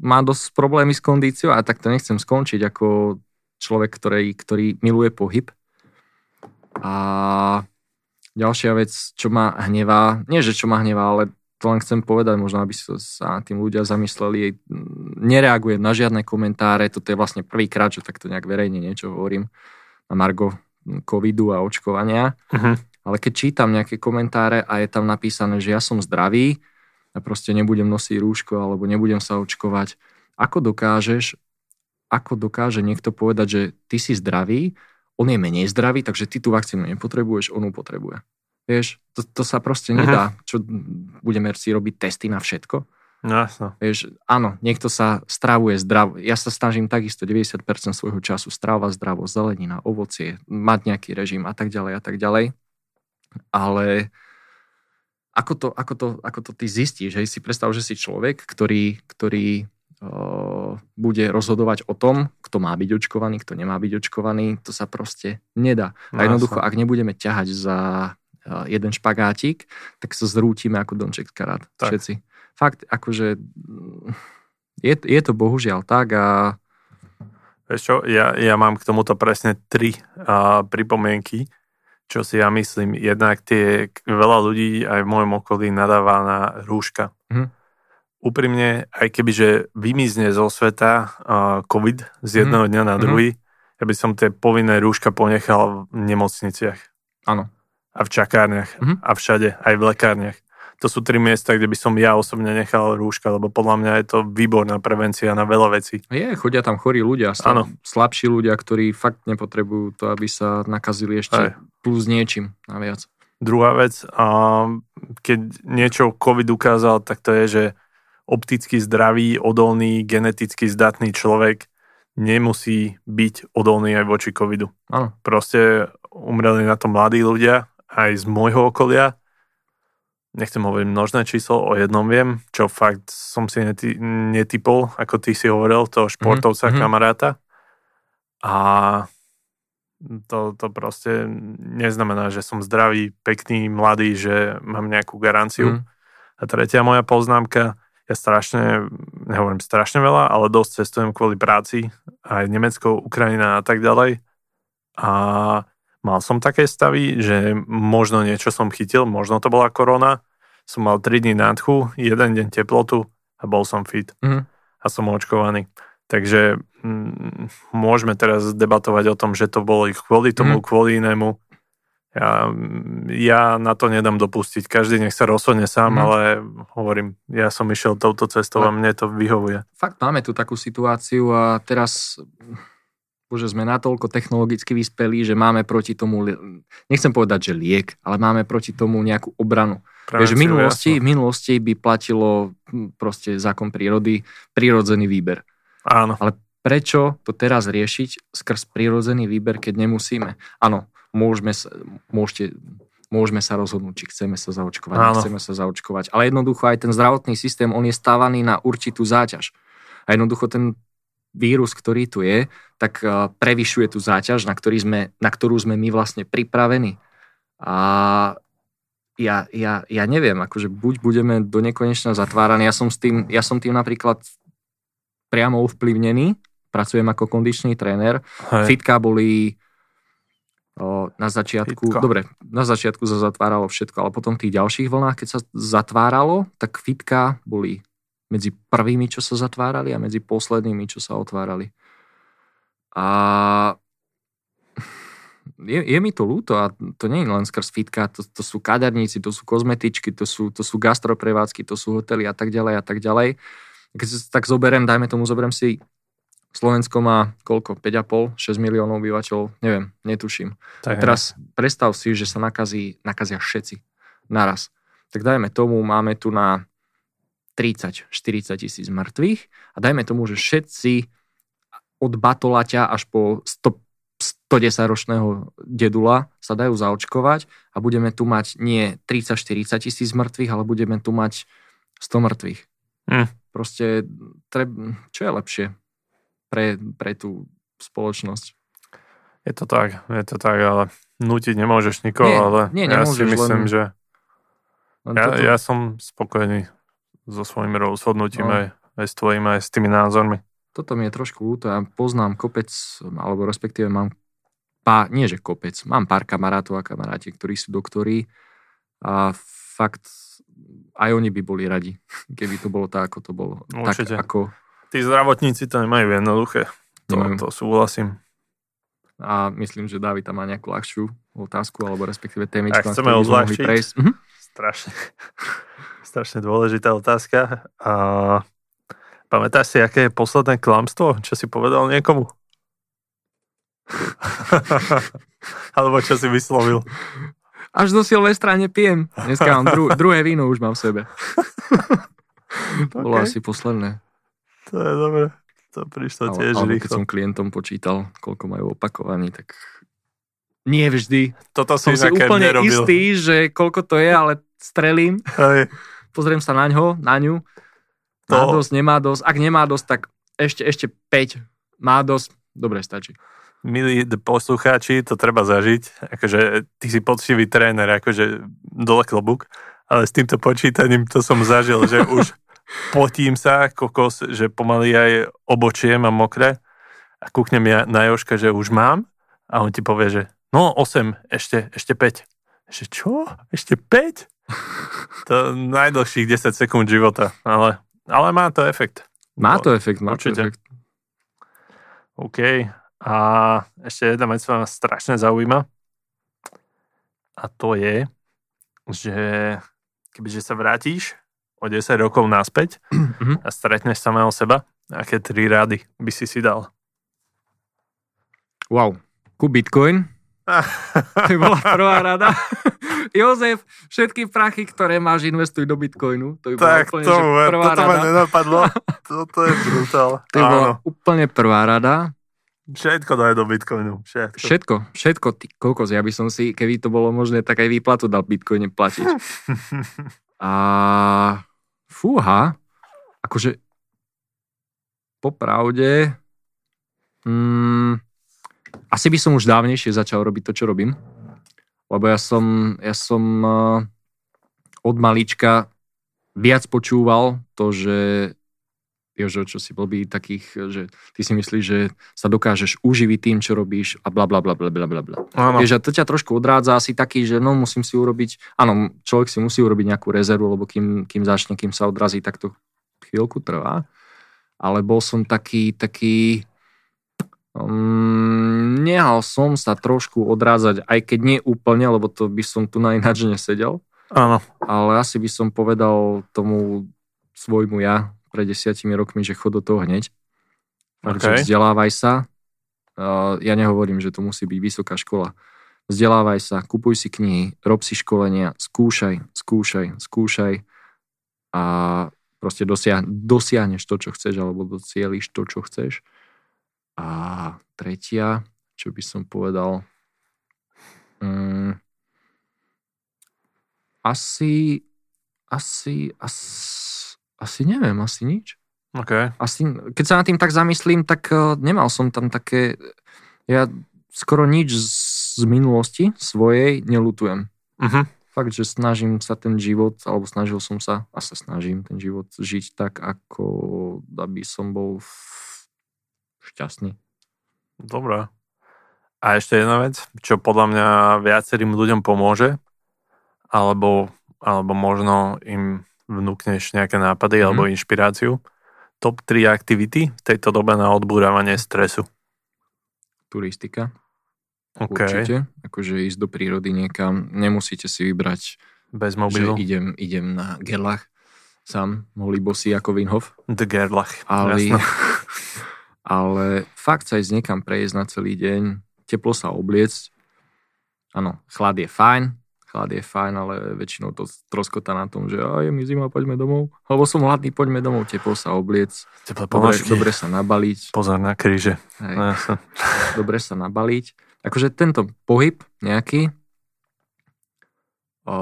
Speaker 2: má dosť problémy s kondíciou a tak to nechcem skončiť ako človek, ktorý, ktorý miluje pohyb. A ďalšia vec, čo ma hnevá, nie že čo ma hnevá, ale to len chcem povedať, možno aby sa tým ľudia zamysleli, nereagujem na žiadne komentáre, toto je vlastne prvýkrát, že takto nejak verejne niečo hovorím na Margo covidu a očkovania, uh-huh. Ale keď čítam nejaké komentáre a je tam napísané, že ja som zdravý a proste nebudem nosiť rúško alebo nebudem sa očkovať, ako dokážeš, ako dokáže niekto povedať, že ty si zdravý, on je menej zdravý, takže ty tú vakcínu nepotrebuješ, on ju potrebuje. Vieš, to, to sa proste nedá. Uh-huh. Čo budeme si robiť testy na všetko?
Speaker 1: No, jasno.
Speaker 2: Vieš, áno, niekto sa stravuje zdravo. Ja sa snažím takisto 90% svojho času stráva zdravo, zelenina, ovocie, mať nejaký režim a tak ďalej a tak ďalej. Ale ako to, ako to, ako to ty zistíš? Hej? Si predstav, že si človek, ktorý, ktorý uh, bude rozhodovať o tom, kto má byť očkovaný, kto nemá byť očkovaný. To sa proste nedá. A no, jednoducho, ak nebudeme ťahať za jeden špagátik, tak sa zrútime ako Donček karát. Tak. Všetci. Fakt, akože je, je to bohužiaľ tak a
Speaker 1: Vieš čo, ja, ja mám k tomuto presne tri a, pripomienky, čo si ja myslím. Jednak tie veľa ľudí aj v môjom okolí nadáva na rúška. Mhm. Úprimne, aj keby, že vymizne zo sveta a, COVID z jedného mhm. dňa na mhm. druhý, mhm. ja by som tie povinné rúška ponechal v nemocniciach.
Speaker 2: Áno
Speaker 1: a v čakárniach mm-hmm. a všade, aj v lekárniach. To sú tri miesta, kde by som ja osobne nechal rúška, lebo podľa mňa je to výborná prevencia na veľa vecí.
Speaker 2: Je, chodia tam chorí ľudia, slab, slabší ľudia, ktorí fakt nepotrebujú to, aby sa nakazili ešte aj. plus niečím naviac.
Speaker 1: Druhá vec, a keď niečo COVID ukázal, tak to je, že opticky zdravý, odolný, geneticky zdatný človek nemusí byť odolný aj voči covidu.
Speaker 2: Áno.
Speaker 1: Proste umreli na to mladí ľudia, aj z môjho okolia. Nechcem hovoriť množné číslo, o jednom viem, čo fakt som si nety, netypol, ako ty si hovoril, toho športovca, mm-hmm. kamaráta. A to, to proste neznamená, že som zdravý, pekný, mladý, že mám nejakú garanciu. Mm. A tretia moja poznámka, ja strašne, nehovorím strašne veľa, ale dosť cestujem kvôli práci, aj Nemecko, Ukrajina a tak ďalej. A Mal som také stavy, že možno niečo som chytil, možno to bola korona, som mal 3 dní nádchu, jeden deň teplotu a bol som fit. Mm. A som očkovaný. Takže mm, môžeme teraz debatovať o tom, že to bolo kvôli tomu, mm. kvôli inému. Ja, ja na to nedám dopustiť. Každý nech sa rozhodne sám, mm. ale hovorím, ja som išiel touto cestou a mne to vyhovuje.
Speaker 2: Fakt máme tu takú situáciu a teraz že sme natoľko technologicky vyspelí, že máme proti tomu, nechcem povedať, že liek, ale máme proti tomu nejakú obranu. Prevenciu, v minulosti, v minulosti by platilo hm, proste zákon prírody, prírodzený výber.
Speaker 1: Áno.
Speaker 2: Ale prečo to teraz riešiť skrz prírodzený výber, keď nemusíme? Áno, môžeme sa, môžete, môžeme sa rozhodnúť, či chceme sa zaočkovať, Áno. nechceme sa zaočkovať. Ale jednoducho aj ten zdravotný systém, on je stávaný na určitú záťaž. A jednoducho ten vírus, ktorý tu je, tak eh, prevyšuje tú záťaž, na, ktorý sme, na ktorú sme my vlastne pripravení. A ja, ja, ja neviem, akože buď budeme do nekonečna zatváraní, ja som, s tým, ja som tým napríklad priamo ovplyvnený, pracujem ako kondičný tréner, Hej. fitka boli o, na začiatku, Fitka. dobre, na začiatku sa zatváralo všetko, ale potom v tých ďalších vlnách, keď sa zatváralo, tak fitka boli medzi prvými, čo sa zatvárali a medzi poslednými, čo sa otvárali. A je, je mi to ľúto a to nie je len skrz fitka, to, to sú kaderníci, to sú kozmetičky, to sú, to sú gastroprevádzky, to sú hotely a tak ďalej a tak ďalej. Keď tak zoberiem, dajme tomu, zoberiem si Slovensko má koľko? 5,5, 6 miliónov obyvateľov, neviem, netuším. Tak teraz predstav si, že sa nakazí, nakazia všetci naraz. Tak dajme tomu, máme tu na 30-40 tisíc mŕtvych a dajme tomu, že všetci od batolaťa až po 100, 110 ročného dedula sa dajú zaočkovať a budeme tu mať nie 30-40 tisíc mŕtvych, ale budeme tu mať 100 mŕtvych. Hm. Proste, treb, čo je lepšie pre, pre tú spoločnosť?
Speaker 1: Je to tak, je to tak, ale nutiť nemôžeš nikoho, nie, ale nie, ja si myslím, len... že ja, ja som spokojný so svojím rozhodnutím no. aj aj s tvojimi, aj s tými názormi.
Speaker 2: Toto mi je trošku ľúto, ja poznám kopec, alebo respektíve mám pár, nie že kopec, mám pár kamarátov a kamaráti, ktorí sú doktori a fakt aj oni by boli radi, keby to bolo tak, ako to bolo.
Speaker 1: Určite.
Speaker 2: Tak, ako...
Speaker 1: Tí zdravotníci to nemajú jednoduché. To, to súhlasím.
Speaker 2: A myslím, že David tam má nejakú ľahšiu otázku, alebo respektíve témičku,
Speaker 1: Ak chceme odľahčiť, prejsť. Mhm. Strašne, strašne dôležitá otázka. A pamätáš si, aké je posledné klamstvo, čo si povedal niekomu? alebo čo si vyslovil?
Speaker 2: Až do Silvestra nepijem. Dneska mám dru- druhé víno, už mám v sebe. to okay. bolo asi posledné.
Speaker 1: To je dobré. To prišlo tiež ale,
Speaker 2: rýchlo. keď som klientom počítal, koľko majú opakovaní, tak nie vždy.
Speaker 1: Toto som
Speaker 2: si úplne nerobil. istý, že koľko to je, ale strelím. Hej. Pozriem sa na ňo, na ňu. Má to... dosť, nemá dosť. Ak nemá dosť, tak ešte, ešte 5. Má dosť, dobre, stačí
Speaker 1: milí poslucháči, to treba zažiť. Akože ty si poctivý tréner, akože dole klobúk, ale s týmto počítaním to som zažil, že už potím sa, kokos, že pomaly aj obočie mám mokré a kúknem ja na Joška, že už mám a on ti povie, že no 8, ešte, ešte 5. Že čo? Ešte 5? To najdlhších 10 sekúnd života, ale, ale má to efekt.
Speaker 2: Má to efekt, má Určite. to efekt.
Speaker 1: OK, a ešte jedna vec ma strašne zaujíma. A to je, že kebyže sa vrátiš o 10 rokov naspäť mm-hmm. a stretneš samého seba, aké tri rady by si si dal?
Speaker 2: Wow. Ku Bitcoin. to bola prvá rada. Jozef, všetky prachy, ktoré máš, investuj do Bitcoinu. To by
Speaker 1: tak, úplne, to, prvá toto rada. ma nenapadlo. Toto je brutál.
Speaker 2: To je bola úplne prvá rada.
Speaker 1: Všetko daj do Bitcoinu. Všetko.
Speaker 2: Všetko, všetko, ty kokos. Ja by som si, keby to bolo možné, tak aj výplatu dal Bitcoine platiť. A fúha, akože popravde mm, asi by som už dávnejšie začal robiť to, čo robím. Lebo ja som, ja som uh, od malička viac počúval to, že Jožo, čo si blbý takých, že ty si myslíš, že sa dokážeš uživiť tým, čo robíš a bla bla bla bla bla bla. Vieš, a to ťa trošku odrádza asi taký, že no musím si urobiť, áno, človek si musí urobiť nejakú rezervu, lebo kým, kým začne, kým sa odrazí, tak to chvíľku trvá. Ale bol som taký, taký, um, nehal som sa trošku odrázať, aj keď nie úplne, lebo to by som tu na ináč nesedel.
Speaker 1: Áno.
Speaker 2: Ale asi by som povedal tomu svojmu ja, pred desiatimi rokmi, že chod do toho hneď. Okay. Vzdelávaj sa. Ja nehovorím, že to musí byť vysoká škola. Vzdelávaj sa, kupuj si knihy, rob si školenia, skúšaj, skúšaj, skúšaj a proste dosiah- dosiahneš to, čo chceš, alebo docieliš to, čo chceš. A tretia, čo by som povedal, um, asi, asi, asi asi neviem, asi nič.
Speaker 1: Okay.
Speaker 2: Asi, keď sa nad tým tak zamyslím, tak uh, nemal som tam také... Ja skoro nič z, z minulosti svojej nelutujem. Uh-huh. Fakt, že snažím sa ten život, alebo snažil som sa, a sa snažím ten život žiť tak, ako aby som bol šťastný.
Speaker 1: Dobré. A ešte jedna vec, čo podľa mňa viacerým ľuďom pomôže, alebo, alebo možno im vnúkneš nejaké nápady mm-hmm. alebo inšpiráciu. Top 3 aktivity v tejto dobe na odbúravanie stresu.
Speaker 2: Turistika.
Speaker 1: Okay.
Speaker 2: Určite. Akože ísť do prírody niekam. Nemusíte si vybrať,
Speaker 1: bez mobilu.
Speaker 2: že idem, idem na Gerlach sám, mohli bosí ako Winhof.
Speaker 1: The Gerlach,
Speaker 2: ale, ale fakt sa ísť niekam prejsť na celý deň, teplo sa obliecť. Áno, chlad je fajn, chlad je fajn, ale väčšinou to troskota na tom, že je mi zima, poďme domov. Alebo som hladný, poďme domov, teplo sa obliec. dobre, dobre sa nabaliť.
Speaker 1: Pozor na kríže.
Speaker 2: No, dobre sa nabaliť. Akože tento pohyb nejaký, o,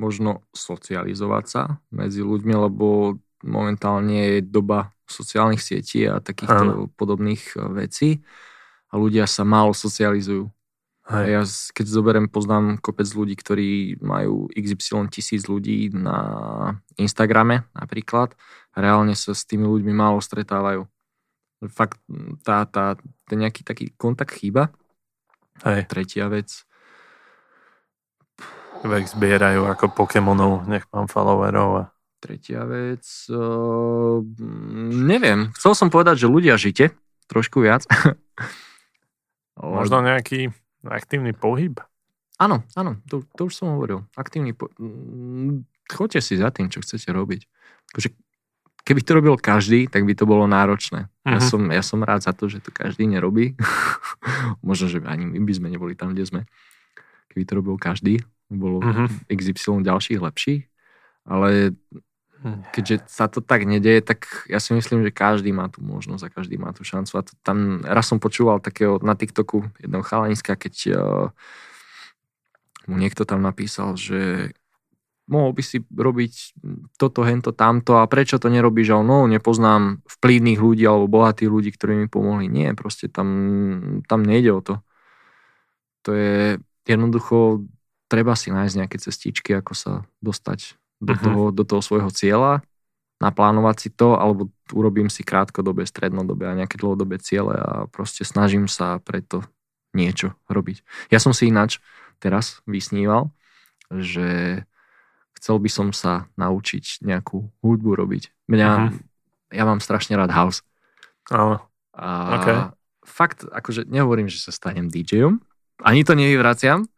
Speaker 2: možno socializovať sa medzi ľuďmi, lebo momentálne je doba sociálnych sietí a takýchto Áno. podobných vecí a ľudia sa málo socializujú. Hej. Ja keď zoberiem, poznám kopec ľudí, ktorí majú XY tisíc ľudí na Instagrame napríklad. Reálne sa s tými ľuďmi málo stretávajú. Fakt tá, tá, ten nejaký taký kontakt chýba.
Speaker 1: Hej.
Speaker 2: Tretia vec.
Speaker 1: Vek zbierajú ako Pokémonov, nech mám followerov. A...
Speaker 2: Tretia vec. Uh, neviem. Chcel som povedať, že ľudia žite trošku viac.
Speaker 1: Možno nejaký Aktívny pohyb?
Speaker 2: Áno, áno, to, to už som hovoril. Aktívny po... Mm, choďte si za tým, čo chcete robiť. Akože, keby to robil každý, tak by to bolo náročné. Uh-huh. Ja, mhm. som, ja som rád za to, že to každý nerobí. Možno, že ani my by sme neboli tam, kde sme. Keby to robil každý, bolo uh-huh. Mhm. XY ďalších lepších. Ale keďže sa to tak nedeje, tak ja si myslím, že každý má tú možnosť a každý má tú šancu. A to tam, raz som počúval takého na TikToku jedného chalaniska, keď uh, mu niekto tam napísal, že mohol by si robiť toto, hento, tamto a prečo to nerobíš? A no, nepoznám vplyvných ľudí alebo bohatých ľudí, ktorí mi pomohli. Nie, proste tam, tam nejde o to. To je jednoducho, treba si nájsť nejaké cestičky, ako sa dostať do, uh-huh. toho, do toho svojho cieľa, naplánovať si to, alebo urobím si krátkodobé, strednodobé a nejaké dlhodobé ciele a proste snažím sa preto niečo robiť. Ja som si ináč teraz vysníval, že chcel by som sa naučiť nejakú hudbu robiť. Mňa, uh-huh. ja mám strašne rád house.
Speaker 1: Uh,
Speaker 2: a okay. fakt, akože nehovorím, že sa stanem DJom, ani to nevyvraciam,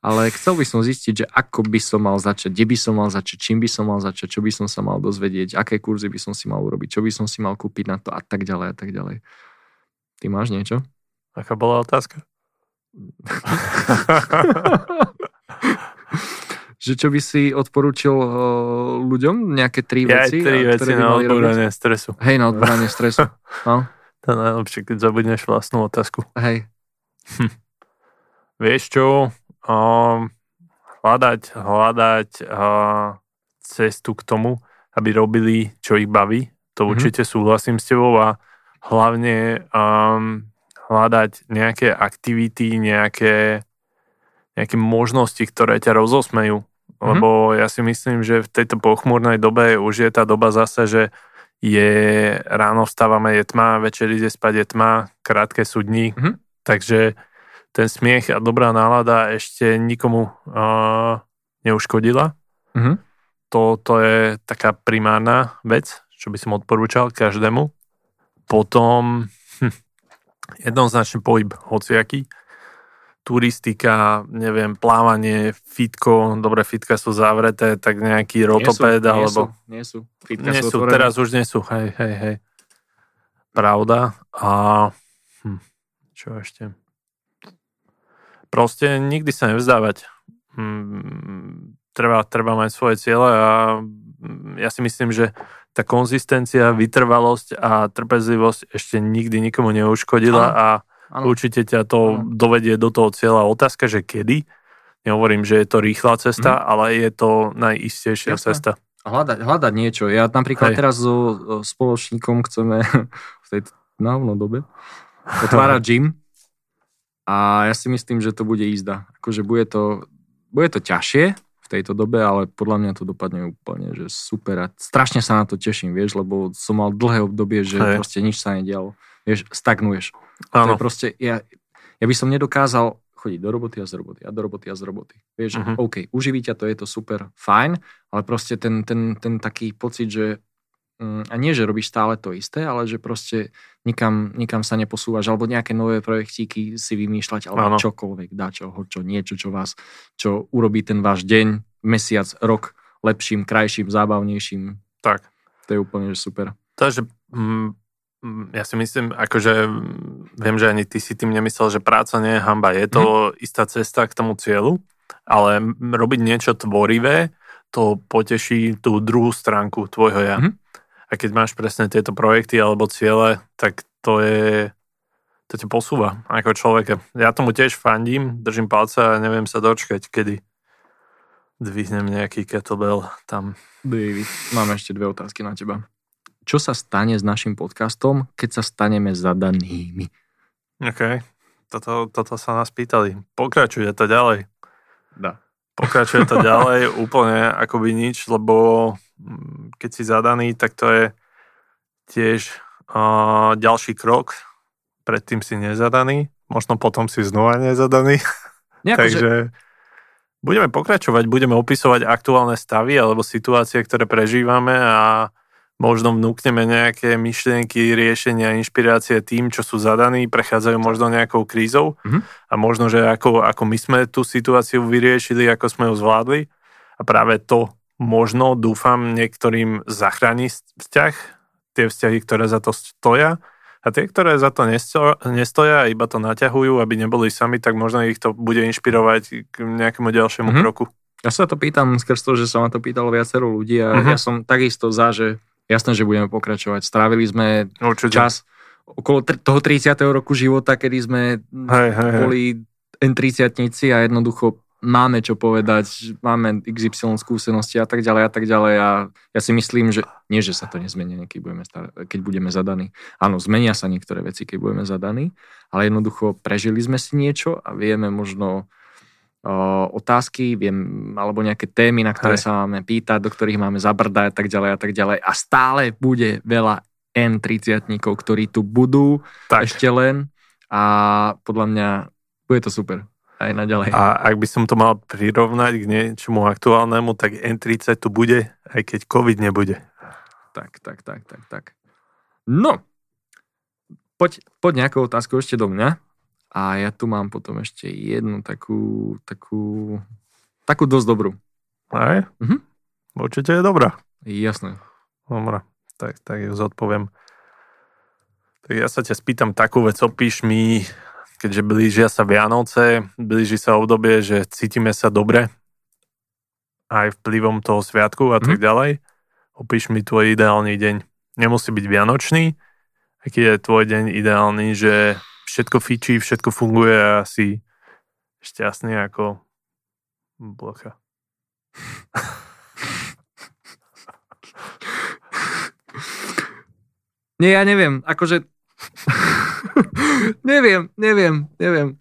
Speaker 2: ale chcel by som zistiť, že ako by som mal začať, kde by som mal začať, čím by som mal začať, čo by som sa mal dozvedieť, aké kurzy by som si mal urobiť, čo by som si mal kúpiť na to a tak ďalej a tak ďalej. Ty máš niečo?
Speaker 1: Aká bola otázka?
Speaker 2: že čo by si odporúčil uh, ľuďom? Nejaké tri
Speaker 1: ja
Speaker 2: veci?
Speaker 1: tri veci na odboranie stresu.
Speaker 2: Hej, na odboranie stresu. No.
Speaker 1: To najlepšie, keď zabudneš vlastnú otázku.
Speaker 2: Hej.
Speaker 1: Hm. Vieš čo? Um, hľadať, hľadať uh, cestu k tomu, aby robili, čo ich baví. To mm-hmm. určite súhlasím s tebou a hlavne um, hľadať nejaké aktivity, nejaké, nejaké možnosti, ktoré ťa rozosmejú. Mm-hmm. Lebo ja si myslím, že v tejto pochmúrnej dobe už je tá doba zase, že je ráno vstávame, je tma, večer ide spať, je tma, krátke sú dní. Mm-hmm. Takže ten smiech a dobrá nálada ešte nikomu uh, neuškodila. Mm-hmm. To, to je taká primárna vec, čo by som odporúčal každému. Potom hm, jednoznačne pohyb hociaký. Turistika, neviem, plávanie, fitko, dobre, fitka sú zavreté, tak nejaký rotopéd,
Speaker 2: nie
Speaker 1: alebo...
Speaker 2: Sú, nie sú,
Speaker 1: Fitka nie sú, sú teraz už nie sú, hej, hej, hej. Pravda. A hm, čo ešte? Proste nikdy sa nevzdávať. Hmm, treba, treba mať svoje ciele a ja si myslím, že tá konzistencia, vytrvalosť a trpezlivosť ešte nikdy nikomu neuškodila ano. a ano. určite ťa to ano. dovedie do toho cieľa. Otázka, že kedy? Nehovorím, že je to rýchla cesta, mm. ale je to najistejšia Jasne. cesta.
Speaker 2: Hľadať, hľadať niečo. Ja napríklad Hej. teraz so spoločníkom chceme v tejto návno dobe otvárať gym a ja si myslím, že to bude jízda. Akože bude to, bude to ťažšie v tejto dobe, ale podľa mňa to dopadne úplne, že super. A strašne sa na to teším, vieš, lebo som mal dlhé obdobie, že Hej. proste nič sa nedialo. Vieš, stagnuješ. Áno. To je proste, ja, ja by som nedokázal chodiť do roboty a z roboty a do roboty a z roboty. Vieš, uh-huh. OK, uživí ťa to, je to super, fajn, ale proste ten, ten, ten taký pocit, že a nie, že robíš stále to isté, ale že proste nikam, nikam sa neposúvaš, alebo nejaké nové projektíky si vymýšľať, alebo ano. čokoľvek, dá čo, čo, niečo, čo vás, čo urobí ten váš deň, mesiac, rok lepším, krajším, zábavnejším.
Speaker 1: Tak.
Speaker 2: To je úplne že super.
Speaker 1: Takže mm, mm, ja si myslím, akože viem, že ani ty si tým nemyslel, že práca nie je hamba. Je to mm. istá cesta k tomu cieľu, ale robiť niečo tvorivé, to poteší tú druhú stránku tvojho ja. Mm. A keď máš presne tieto projekty alebo ciele, tak to je to ťa posúva ako človeka. Ja tomu tiež fandím, držím palce a neviem sa dočkať, kedy dvihnem nejaký kettlebell tam.
Speaker 2: David, mám ešte dve otázky na teba. Čo sa stane s našim podcastom, keď sa staneme zadanými?
Speaker 1: OK. toto, toto sa nás pýtali. Pokračuje to ďalej.
Speaker 2: Da.
Speaker 1: Pokračuje to ďalej úplne akoby nič, lebo mm, keď si zadaný, tak to je tiež uh, ďalší krok. Predtým si nezadaný, možno potom si znova nezadaný. Nejako, Takže že... budeme pokračovať, budeme opisovať aktuálne stavy alebo situácie, ktoré prežívame a možno vnúkneme nejaké myšlienky, riešenia, inšpirácie tým, čo sú zadaní, prechádzajú možno nejakou krízou mm-hmm. a možno, že ako, ako my sme tú situáciu vyriešili, ako sme ju zvládli a práve to možno, dúfam, niektorým zachráni vzťah, tie vzťahy, ktoré za to stoja a tie, ktoré za to nestoja, iba to naťahujú, aby neboli sami, tak možno ich to bude inšpirovať k nejakému ďalšiemu mm-hmm. kroku.
Speaker 2: Ja sa to pýtam skrz to, že sa ma to pýtalo viacero ľudí a mm-hmm. ja som takisto za, že jasné, že budeme pokračovať. Strávili sme Určite. čas okolo tr- toho 30. roku života, kedy sme hej, hej, boli N30 a jednoducho máme čo povedať, máme XY skúsenosti a tak ďalej a tak ďalej a ja si myslím, že nie, že sa to nezmenia, keď budeme, star- keď budeme zadaní. Áno, zmenia sa niektoré veci, keď budeme zadaní, ale jednoducho prežili sme si niečo a vieme možno otázky, viem, alebo nejaké témy, na ktoré Hej. sa máme pýtať, do ktorých máme zabrdať a tak ďalej a tak ďalej. A stále bude veľa N30 ktorí tu budú tak. ešte len a podľa mňa bude to super aj naďalej.
Speaker 1: A ak by som to mal prirovnať k niečomu aktuálnemu, tak N30 tu bude, aj keď COVID nebude.
Speaker 2: Tak, tak, tak, tak, tak. No, poď, poď nejakou otázkou ešte do mňa. A ja tu mám potom ešte jednu takú, takú, takú dosť dobrú.
Speaker 1: Aj? Mhm. Určite je dobrá.
Speaker 2: Jasné.
Speaker 1: Dobre, tak, tak ju zodpoviem. Tak ja sa ťa spýtam takú vec, opíš mi, keďže blížia sa Vianoce, blíži sa obdobie, že cítime sa dobre, aj vplyvom toho sviatku a tak mhm. ďalej. Opíš mi tvoj ideálny deň. Nemusí byť vianočný, aký je tvoj deň ideálny, že všetko fičí, všetko funguje a si šťastný ako blocha.
Speaker 2: Nie, ja neviem, akože... neviem, neviem, neviem.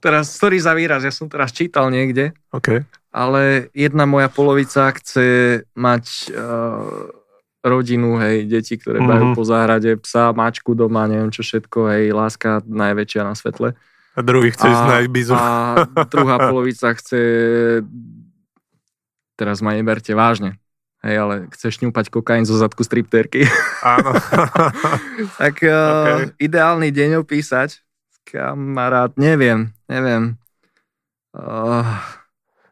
Speaker 2: Teraz, sorry za výraz, ja som teraz čítal niekde.
Speaker 1: OK.
Speaker 2: Ale jedna moja polovica chce mať uh, rodinu, hej, deti, ktoré mm-hmm. po záhrade, psa, mačku doma, neviem čo všetko, hej, láska najväčšia na svetle.
Speaker 1: A druhý chce ísť na Ibizu.
Speaker 2: A druhá polovica chce, teraz ma neberte vážne, hej, ale chce šňúpať kokain zo zadku stripterky.
Speaker 1: Áno.
Speaker 2: tak uh, okay. ideálny deň opísať, kamarát, neviem, neviem. Uh,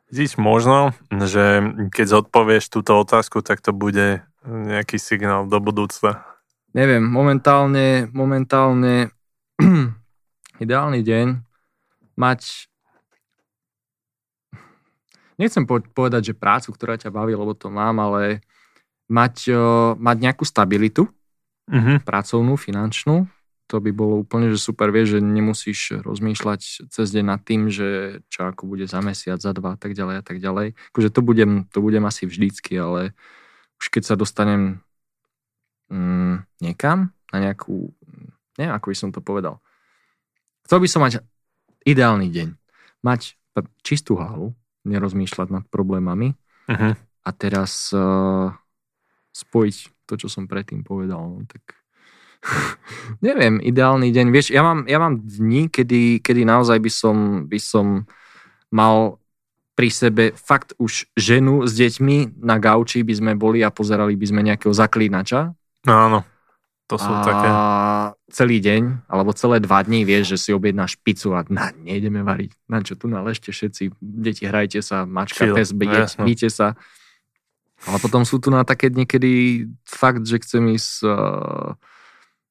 Speaker 1: Vidíš, možno, že keď zodpovieš túto otázku, tak to bude nejaký signál do budúcna?
Speaker 2: Neviem, momentálne, momentálne ideálny deň mať nechcem povedať, že prácu, ktorá ťa baví, lebo to mám, ale mať, mať nejakú stabilitu, uh-huh. pracovnú, finančnú, to by bolo úplne že super, vieš, že nemusíš rozmýšľať cez deň nad tým, že čo ako bude za mesiac, za dva a tak ďalej a tak ďalej. Akože to budem, to budem asi vždycky, ale už keď sa dostanem mm, niekam, na nejakú, neviem, ako by som to povedal. Chcel by som mať ideálny deň. Mať čistú hlavu, nerozmýšľať nad problémami uh-huh. a teraz uh, spojiť to, čo som predtým povedal. No, tak neviem, ideálny deň. Vieš, ja mám, ja mám dni, kedy, kedy naozaj by som, by som mal pri sebe fakt už ženu s deťmi na gauči by sme boli a pozerali by sme nejakého zaklínača.
Speaker 1: No áno, to sú a také.
Speaker 2: celý deň, alebo celé dva dní vieš, že si objednáš pizzu a na, nejdeme variť. Na čo tu naležte všetci, deti hrajte sa, mačka, Chill. pes, bíte sa. Ale potom sú tu na také dni, kedy fakt, že chcem ísť, uh,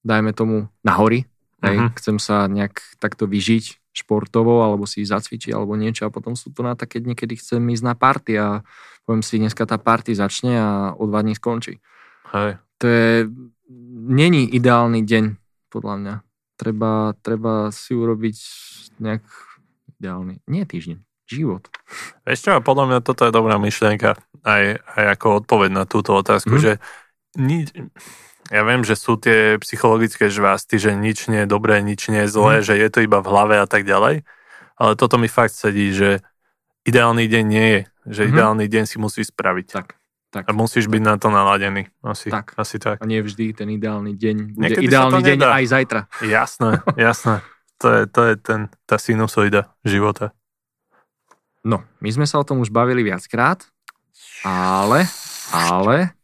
Speaker 2: dajme tomu, na hory. Uh-huh. Chcem sa nejak takto vyžiť športovo, alebo si zacvičiť, alebo niečo a potom sú to na také dni, kedy chcem ísť na party a poviem si, dneska tá party začne a o dva dní skončí.
Speaker 1: Hej.
Speaker 2: To je, není ideálny deň, podľa mňa. Treba, treba si urobiť nejak ideálny, nie týždeň, život.
Speaker 1: Vieš čo, podľa mňa toto je dobrá myšlienka, aj, aj ako odpoveď na túto otázku, mm. že ni, ja viem, že sú tie psychologické žvásty, že nič nie je dobré, nič nie je zlé, mm. že je to iba v hlave a tak ďalej. Ale toto mi fakt sedí, že ideálny deň nie je. Že mm. ideálny deň si musíš spraviť.
Speaker 2: Tak. Tak.
Speaker 1: A musíš byť na to naladený. Asi
Speaker 2: tak.
Speaker 1: Asi tak.
Speaker 2: A nie vždy ten ideálny deň bude Niekedy ideálny deň nedá. aj zajtra.
Speaker 1: Jasné, jasné. To je, to je ten, tá sinusoida života.
Speaker 2: No, my sme sa o tom už bavili viackrát, ale, ale,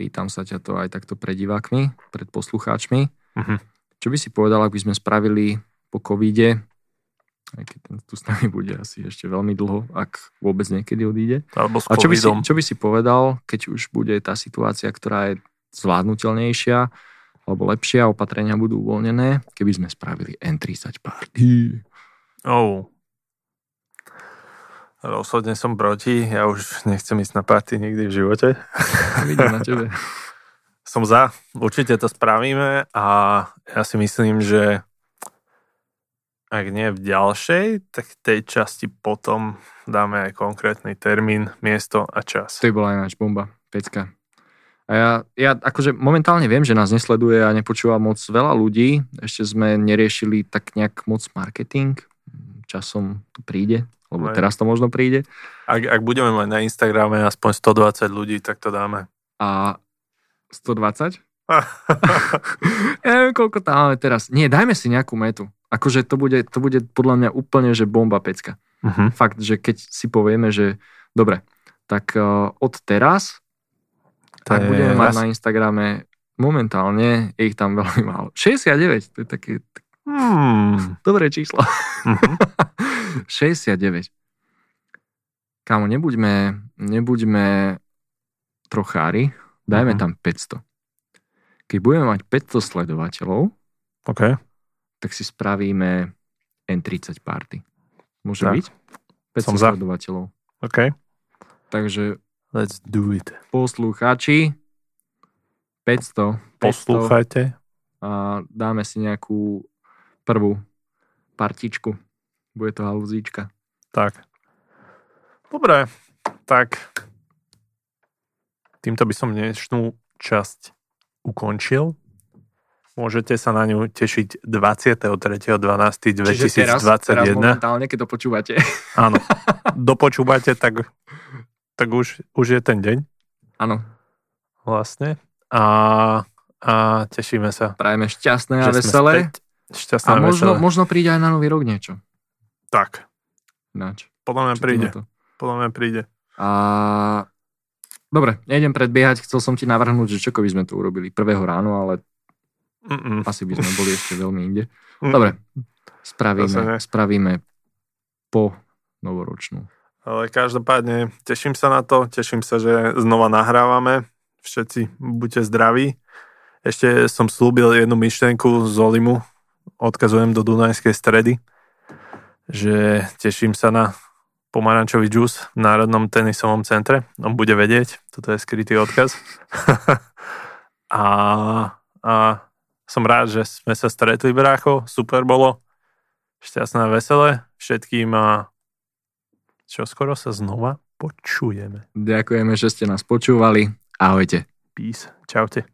Speaker 2: pýtam sa ťa to aj takto pred divákmi, pred poslucháčmi, uh-huh. čo by si povedal, ak by sme spravili po covide aj keď ten tu s nami bude asi ešte veľmi dlho, ak vôbec niekedy odíde.
Speaker 1: Alebo
Speaker 2: A čo by, si, čo by si povedal, keď už bude tá situácia, ktorá je zvládnutelnejšia, alebo lepšia, opatrenia budú uvoľnené, keby sme spravili N30 party.
Speaker 1: Oh. Rozhodne som proti, ja už nechcem ísť na party nikdy v živote.
Speaker 2: Vidím na tebe.
Speaker 1: som za, určite to spravíme a ja si myslím, že ak nie v ďalšej, tak tej časti potom dáme aj konkrétny termín, miesto a čas.
Speaker 2: To bola ináč bomba, pecka. A ja, ja akože momentálne viem, že nás nesleduje a nepočúva moc veľa ľudí. Ešte sme neriešili tak nejak moc marketing. Časom to príde, lebo aj. teraz to možno príde.
Speaker 1: Ak, ak budeme mať na Instagrame aspoň 120 ľudí, tak to dáme.
Speaker 2: A 120? ja neviem, koľko tam máme teraz. Nie, dajme si nejakú metu. Akože to bude, to bude podľa mňa úplne, že bomba pecka. Uh-huh. Fakt, že keď si povieme, že dobre, tak uh, od teraz tak budeme mať na Instagrame momentálne, je ich tam veľmi málo. 69, to je také hmm. dobré číslo. Uh-huh. 69. Kámo, nebuďme, nebuďme trochári, dajme uh-huh. tam 500. Keď budeme mať 500 sledovateľov,
Speaker 1: okay
Speaker 2: tak si spravíme N30 party. Môže tak. byť? 500
Speaker 1: Som
Speaker 2: sledovateľov.
Speaker 1: OK.
Speaker 2: Takže
Speaker 1: Let's do it.
Speaker 2: Poslucháči 500. 500
Speaker 1: Poslúchajte.
Speaker 2: A dáme si nejakú prvú partičku. Bude to haluzíčka.
Speaker 1: Tak. Dobre, tak týmto by som dnešnú časť ukončil. Môžete sa na ňu tešiť 23.12.2021. Teraz, teraz
Speaker 2: momentálne, keď to počúvate.
Speaker 1: Áno. Dopočúvate, tak, tak už, už je ten deň.
Speaker 2: Áno.
Speaker 1: Vlastne. A, a tešíme sa.
Speaker 2: Prajeme šťastné a veselé.
Speaker 1: Šťastné
Speaker 2: a, možno, veselé. možno príde aj na nový rok niečo.
Speaker 1: Tak.
Speaker 2: Nač.
Speaker 1: Podľa mňa príde. Podľa mňa príde.
Speaker 2: A Dobre, nejdem predbiehať, chcel som ti navrhnúť, že čo by sme to urobili prvého ráno, ale Mm-mm. Asi by sme boli ešte veľmi inde. Mm. Dobre, spravíme, spravíme po novoročnú.
Speaker 1: Ale každopádne teším sa na to, teším sa, že znova nahrávame. Všetci buďte zdraví. Ešte som slúbil jednu myšlenku z Olimu, odkazujem do Dunajskej stredy, že teším sa na pomarančový džus v Národnom tenisovom centre. On bude vedieť, toto je skrytý odkaz. a, a som rád, že sme sa stretli, brácho. Super bolo. Šťastné a veselé všetkým a čo skoro sa znova počujeme.
Speaker 2: Ďakujeme, že ste nás počúvali. Ahojte.
Speaker 1: Peace. Čaute.